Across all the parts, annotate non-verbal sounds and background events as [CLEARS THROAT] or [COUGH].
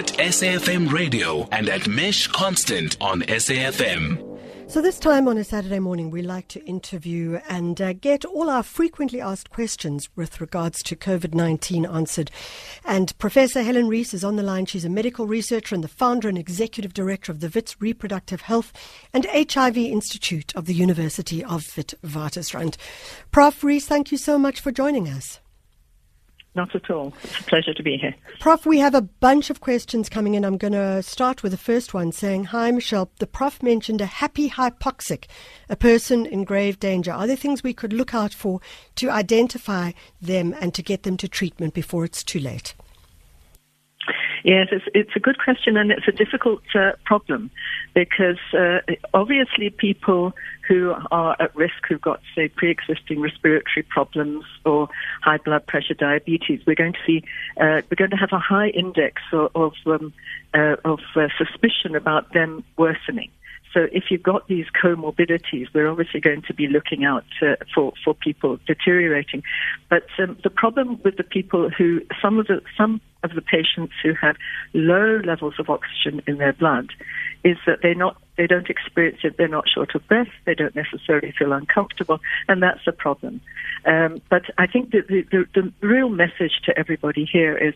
at SAFM Radio and at Mesh Constant on SAFM. So, this time on a Saturday morning, we like to interview and uh, get all our frequently asked questions with regards to COVID 19 answered. And Professor Helen Rees is on the line. She's a medical researcher and the founder and executive director of the WITS Reproductive Health and HIV Institute of the University of Witwatersrand. Prof. Rees, thank you so much for joining us. Not at all. It's a pleasure to be here. Prof, we have a bunch of questions coming in. I'm going to start with the first one saying, Hi, Michelle. The Prof mentioned a happy hypoxic, a person in grave danger. Are there things we could look out for to identify them and to get them to treatment before it's too late? Yes, it's, it's a good question and it's a difficult uh, problem because uh, obviously people who are at risk, who've got, say, pre-existing respiratory problems or high blood pressure, diabetes, we're going to see, uh, we're going to have a high index of, of, um, uh, of uh, suspicion about them worsening. So if you've got these comorbidities, we're obviously going to be looking out uh, for for people deteriorating. But um, the problem with the people who some of the some of the patients who have low levels of oxygen in their blood is that they're not they don't experience it. They're not short of breath. They don't necessarily feel uncomfortable, and that's a problem. Um, but I think that the, the, the real message to everybody here is,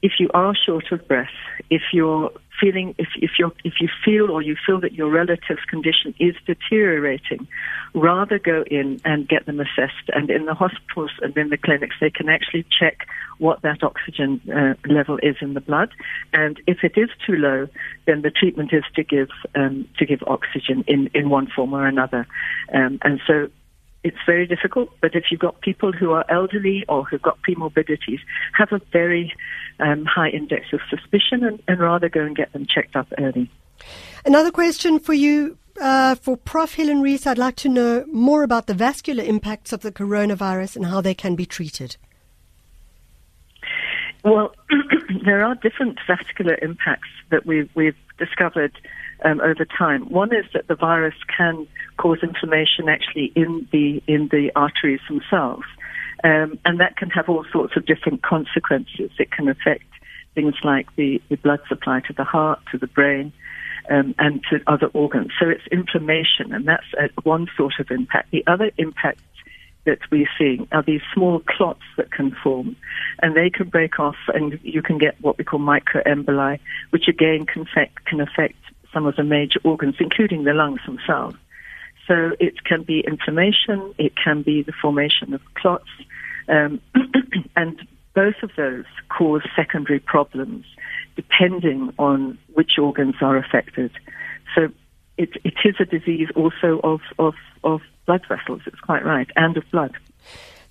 if you are short of breath, if you're feeling if, if you if you feel or you feel that your relative's condition is deteriorating, rather go in and get them assessed. And in the hospitals and in the clinics, they can actually check what that oxygen uh, level is in the blood. And if it is too low, then the treatment is to give um, to give oxygen in in one form or another. Um, and so it's very difficult, but if you've got people who are elderly or who've got premorbidities, have a very um, high index of suspicion and, and, rather go and get them checked up early. Another question for you. Uh, for Prof. Helen Rees, I'd like to know more about the vascular impacts of the coronavirus and how they can be treated. Well, [CLEARS THROAT] there are different vascular impacts that we've, we've discovered um, over time. One is that the virus can cause inflammation actually in the in the arteries themselves, um, and that can have all sorts of different consequences. It can affect things like the, the blood supply to the heart, to the brain, um, and to other organs. So it's inflammation, and that's uh, one sort of impact. The other impact that we're seeing are these small clots that can form, and they can break off, and you can get what we call microemboli, which again can affect, can affect some of the major organs, including the lungs themselves. So it can be inflammation, it can be the formation of clots, um, [CLEARS THROAT] and both of those cause secondary problems depending on which organs are affected. So it, it is a disease also of, of, of blood vessels, it's quite right, and of blood.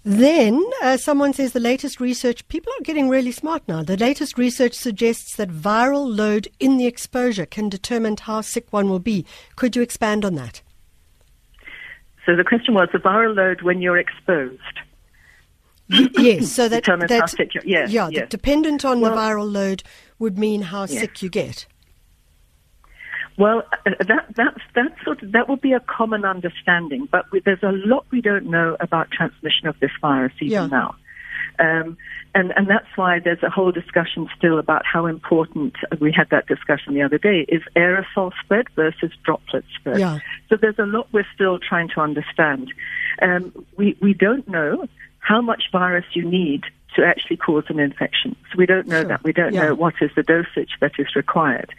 Then uh, someone says the latest research, people are getting really smart now. The latest research suggests that viral load in the exposure can determine how sick one will be. Could you expand on that? So the question was the viral load when you're exposed. yes, so that, that yeah, yes. dependent on well, the viral load would mean how yes. sick you get. Well, uh, that that's that sort of that would be a common understanding, but we, there's a lot we don't know about transmission of this virus even Yeah. now. Um, and, and that's why there's a whole discussion still about how important, we had that discussion the other day, is aerosol spread versus droplet spread. Yeah. So there's a lot we're still trying to understand. Um, we, we don't know how much virus you need to actually cause an infection. So we don't know Sure. that. We don't Yeah. know what is the dosage that is required.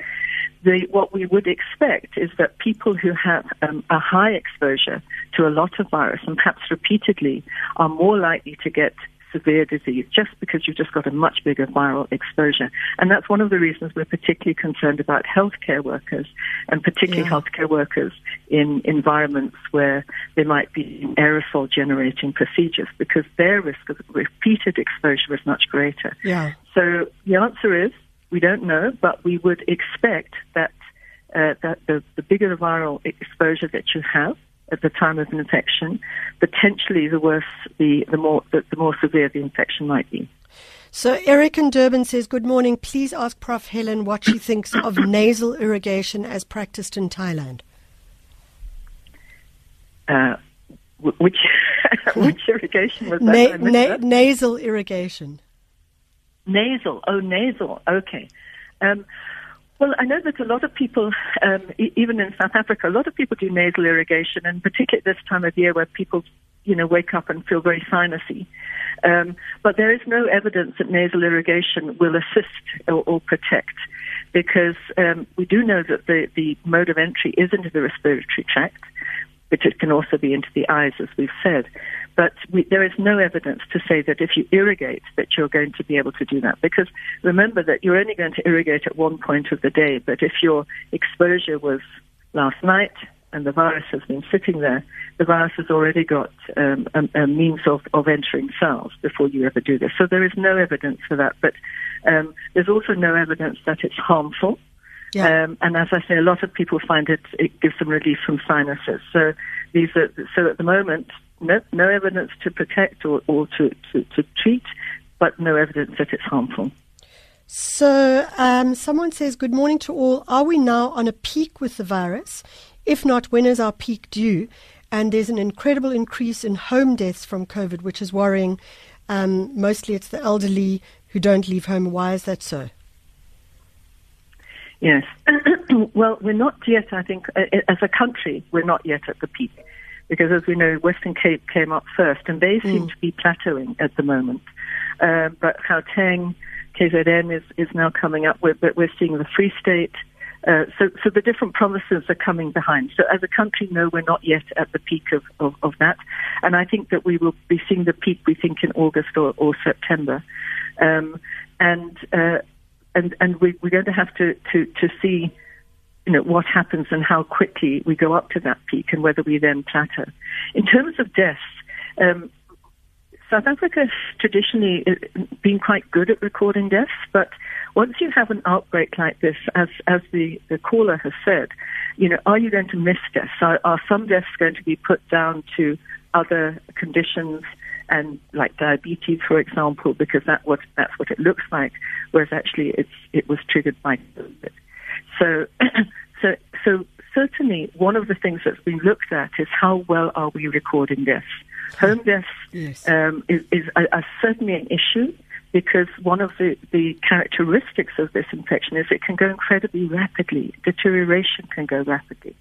The, what we would expect is that people who have um, a high exposure to a lot of virus and perhaps repeatedly are more likely to get severe disease just because you've just got a much bigger viral exposure. And that's one of the reasons we're particularly concerned about healthcare workers and particularly Yeah. healthcare workers in environments where they might be aerosol generating procedures because their risk of repeated exposure is much greater. Yeah. So the answer is we don't know, but we would expect that uh, that the, the bigger the viral exposure that you have at the time of an infection, potentially the worse the the more the, the more severe the infection might be. So Eric in Durban says, Good morning. Please ask Prof. Helen what she thinks of [COUGHS] nasal irrigation as practiced in Thailand. Uh, which [LAUGHS] which irrigation was that? Na- na- that. nasal irrigation. Nasal. Oh, nasal. Okay. Um, well, I know that a lot of people, um, e- even in South Africa, a lot of people do nasal irrigation, and particularly this time of year where people, you know, wake up and feel very sinusy. Um, but there is no evidence that nasal irrigation will assist or, or protect because um, we do know that the, the mode of entry is into the respiratory tract, but it can also be into the eyes, as we've said. But we, there is no evidence to say that if you irrigate, that you're going to be able to do that. Because remember that you're only going to irrigate at one point of the day. But if your exposure was last night and the virus has been sitting there, the virus has already got um, a, a, means of, of entering cells before you ever do this. So there is no evidence for that. But um, there's also no evidence that it's harmful. Yeah. Um, and as I say, a lot of people find it, it gives them relief from sinuses. So these are, so at the moment, no, no evidence to protect or, or to, to, to treat, but no evidence that it's harmful. So, um, someone says, Good morning to all. Are we now on a peak with the virus? If not, when is our peak due? And there's an incredible increase in home deaths from COVID, which is worrying. Um, mostly it's the elderly who don't leave home. Why is that so? Yes. [CLEARS THROAT] well, we're not yet, I think, as a country, we're not yet at the peak because as we know, Western Cape came up first, and they seem mm. to be plateauing at the moment. Uh, but Gauteng, KZN is, is now coming up with, but we're seeing the Free State. Uh, so, so the different provinces are coming behind. So as a country, no, we're not yet at the peak of, of, of that. And I think that we will be seeing the peak, we think, in August or, or September. Um, and, uh, and, and we, we're going to have to, to, to see you know, what happens and how quickly we go up to that peak and whether we then plateau. In terms of deaths, um, South Africa has traditionally uh, been quite good at recording deaths, but once you have an outbreak like this, as as the, the caller has said, you know, are you going to miss deaths? Are, are some deaths going to be put down to other conditions and like diabetes, for example, because that what that's what it looks like, whereas actually it's it was triggered by COVID. So, [CLEARS THROAT] so, so certainly one of the things that's been looked at is how well are we recording deaths. Home deaths yes. um, is, is a, a certainly an issue because one of the, the characteristics of this infection is it can go incredibly rapidly. Deterioration can go rapidly.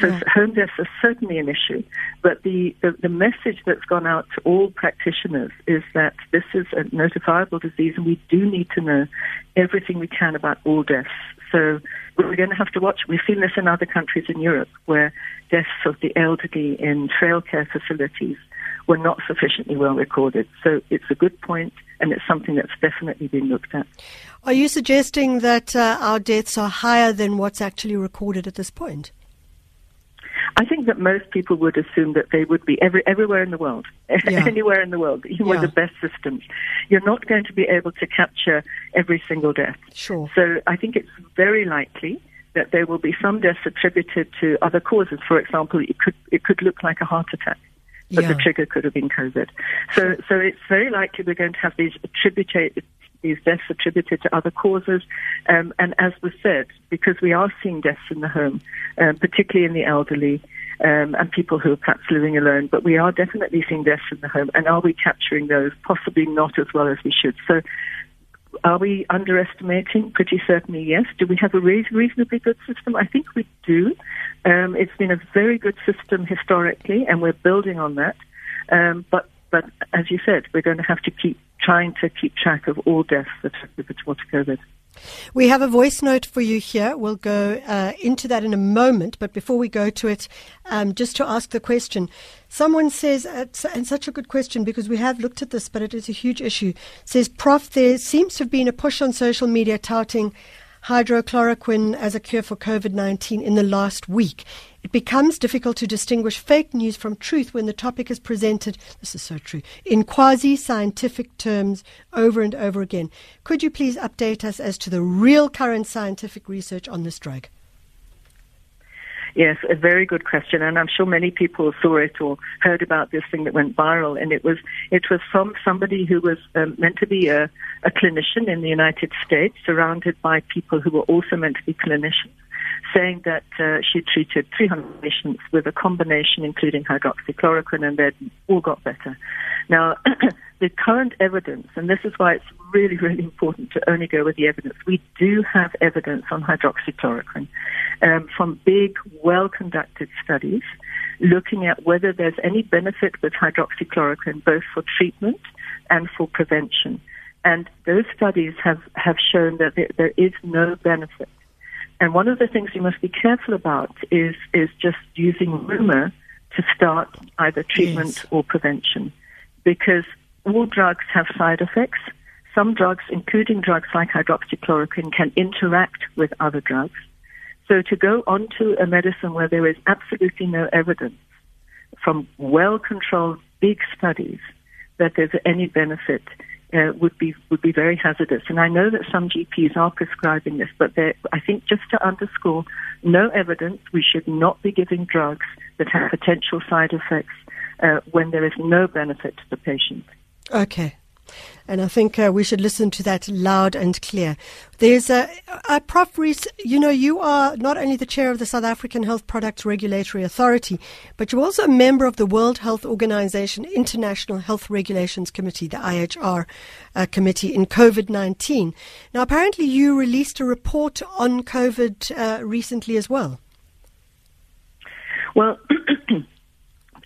So yeah. home deaths are certainly an issue, but the, the, the, message that's gone out to all practitioners is that this is a notifiable disease and we do need to know everything we can about all deaths. So we're going to have to watch. We've seen this in other countries in Europe where deaths of the elderly in frail care facilities were not sufficiently well recorded. So it's a good point and it's something that's definitely been looked at. Are you suggesting that uh, our deaths are higher than what's actually recorded at this point? I think that most people would assume that they would be every, everywhere in the world, [LAUGHS] yeah. anywhere in the world, even yeah. with the best systems. You're not going to be able to capture every single death. Sure. So I think it's very likely that there will be some deaths attributed to other causes. For example, it could it could look like a heart attack, but yeah. the trigger could have been COVID. So so it's very likely we're going to have these attributed these deaths attributed to other causes. Um, and as was said, because we are seeing deaths in the home, um, particularly in the elderly um, and people who are perhaps living alone, but we are definitely seeing deaths in the home. And are we capturing those? Possibly not as well as we should. So are we underestimating? Pretty certainly, yes. Do we have a reasonably good system? I think we do. Um, it's been a very good system historically, and we're building on that. Um, but, but as you said, we're going to have to keep trying to keep track of all deaths that are attributable to COVID. We have a voice note for you here. We'll go uh, into that in a moment. But before we go to it, um, just to ask the question, someone says, uh, and such a good question because we have looked at this, but it is a huge issue. Says, Prof, there seems to have been a push on social media touting hydrochloroquine as a cure for COVID 19 in the last week. It becomes difficult to distinguish fake news from truth when the topic is presented, this is so true, in quasi scientific terms over and over again. Could you please update us as to the real current scientific research on this drug? Yes, a very good question, and I'm sure many people saw it or heard about this thing that went viral. And it was it was from somebody who was um, meant to be a, a clinician in the United States, surrounded by people who were also meant to be clinicians saying that uh, she treated 300 patients with a combination including hydroxychloroquine and they'd all got better. Now, [CLEARS THROAT] the current evidence, and this is why it's really, really important to only go with the evidence. We do have evidence on hydroxychloroquine um, from big, well conducted studies looking at whether there's any benefit with hydroxychloroquine both for treatment and for prevention. And those studies have, have shown that there, there is no benefit. And one of the things you must be careful about is, is just using rumor to start either treatment yes. or prevention. Because all drugs have side effects. Some drugs, including drugs like hydroxychloroquine, can interact with other drugs. So to go onto a medicine where there is absolutely no evidence from well-controlled big studies that there's any benefit uh, would be would be very hazardous. And I know that some GPs are prescribing this, but I think just to underscore, no evidence. We should not be giving drugs that have potential side effects uh, when there is no benefit to the patient. Okay. And I think uh, we should listen to that loud and clear. There's a, a Prof. Rees, you know, you are not only the chair of the South African Health Products Regulatory Authority, but you're also a member of the World Health Organization International Health Regulations Committee, the IHR uh, committee in COVID 19. Now, apparently, you released a report on COVID uh, recently as well. Well,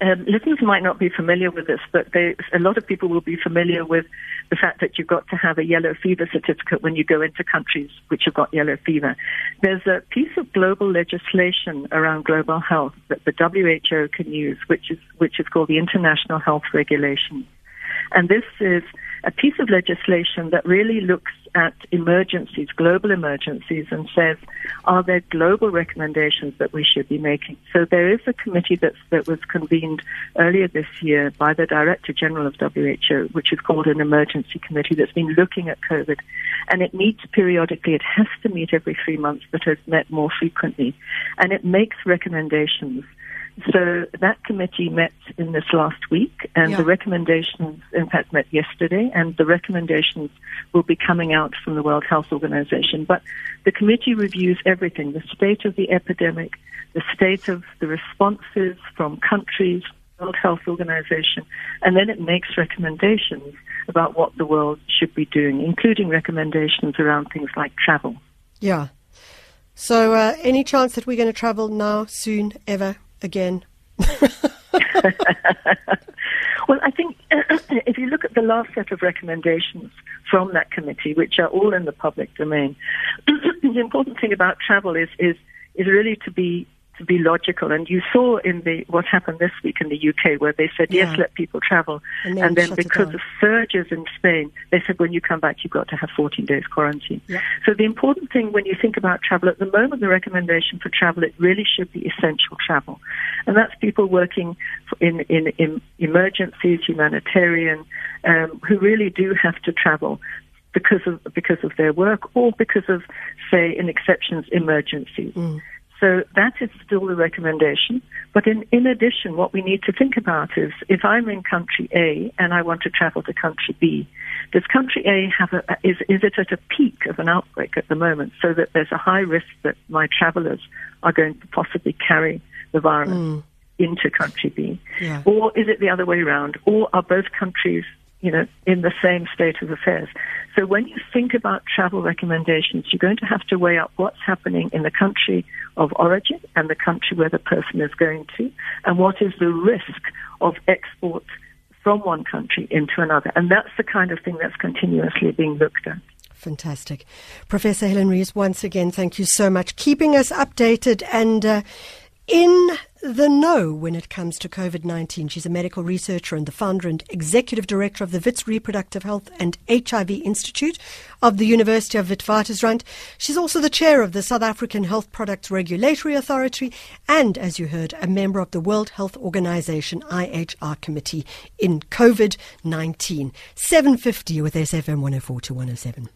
um, listeners might not be familiar with this, but they, a lot of people will be familiar with the fact that you've got to have a yellow fever certificate when you go into countries which have got yellow fever. There's a piece of global legislation around global health that the WHO can use, which is which is called the International Health Regulations, and this is a piece of legislation that really looks at emergencies, global emergencies, and says, are there global recommendations that we should be making? So there is a committee that's, that was convened earlier this year by the Director General of WHO, which is called an emergency committee that's been looking at COVID. And it meets periodically. It has to meet every three months, but has met more frequently. And it makes recommendations so that committee met in this last week, and yeah. the recommendations, in fact, met yesterday, and the recommendations will be coming out from the World Health Organization. But the committee reviews everything the state of the epidemic, the state of the responses from countries, World Health Organization, and then it makes recommendations about what the world should be doing, including recommendations around things like travel. Yeah. So, uh, any chance that we're going to travel now, soon, ever? Again? [LAUGHS] well, I think [CLEARS THROAT] if you look at the last set of recommendations from that committee, which are all in the public domain, [CLEARS THROAT] the important thing about travel is, is, is really to be to be logical. And you saw in the what happened this week in the UK, where they said yeah. yes, let people travel, and then, and then because of surges in Spain, they said when you come back, you've got to have 14 days quarantine. Yeah. So the important thing when you think about travel at the moment, the recommendation for travel it really should be essential travel, and that's people working in in, in emergencies, humanitarian, um, who really do have to travel because of because of their work or because of, say, in exceptions, emergencies. Mm. So that is still the recommendation. But in, in addition, what we need to think about is if I'm in country A and I want to travel to country B, does country A have a, is, is it at a peak of an outbreak at the moment so that there's a high risk that my travelers are going to possibly carry the virus mm. into country B? Yeah. Or is it the other way around? Or are both countries you know, in the same state of affairs. So when you think about travel recommendations, you're going to have to weigh up what's happening in the country of origin and the country where the person is going to, and what is the risk of export from one country into another. And that's the kind of thing that's continuously being looked at. Fantastic. Professor Helen Rees, once again, thank you so much. Keeping us updated and uh, in the know when it comes to COVID 19. She's a medical researcher and the founder and executive director of the Wits Reproductive Health and HIV Institute of the University of Witwatersrand. She's also the chair of the South African Health Products Regulatory Authority and, as you heard, a member of the World Health Organization IHR Committee in COVID 19. 750 with SFM 104 to 107.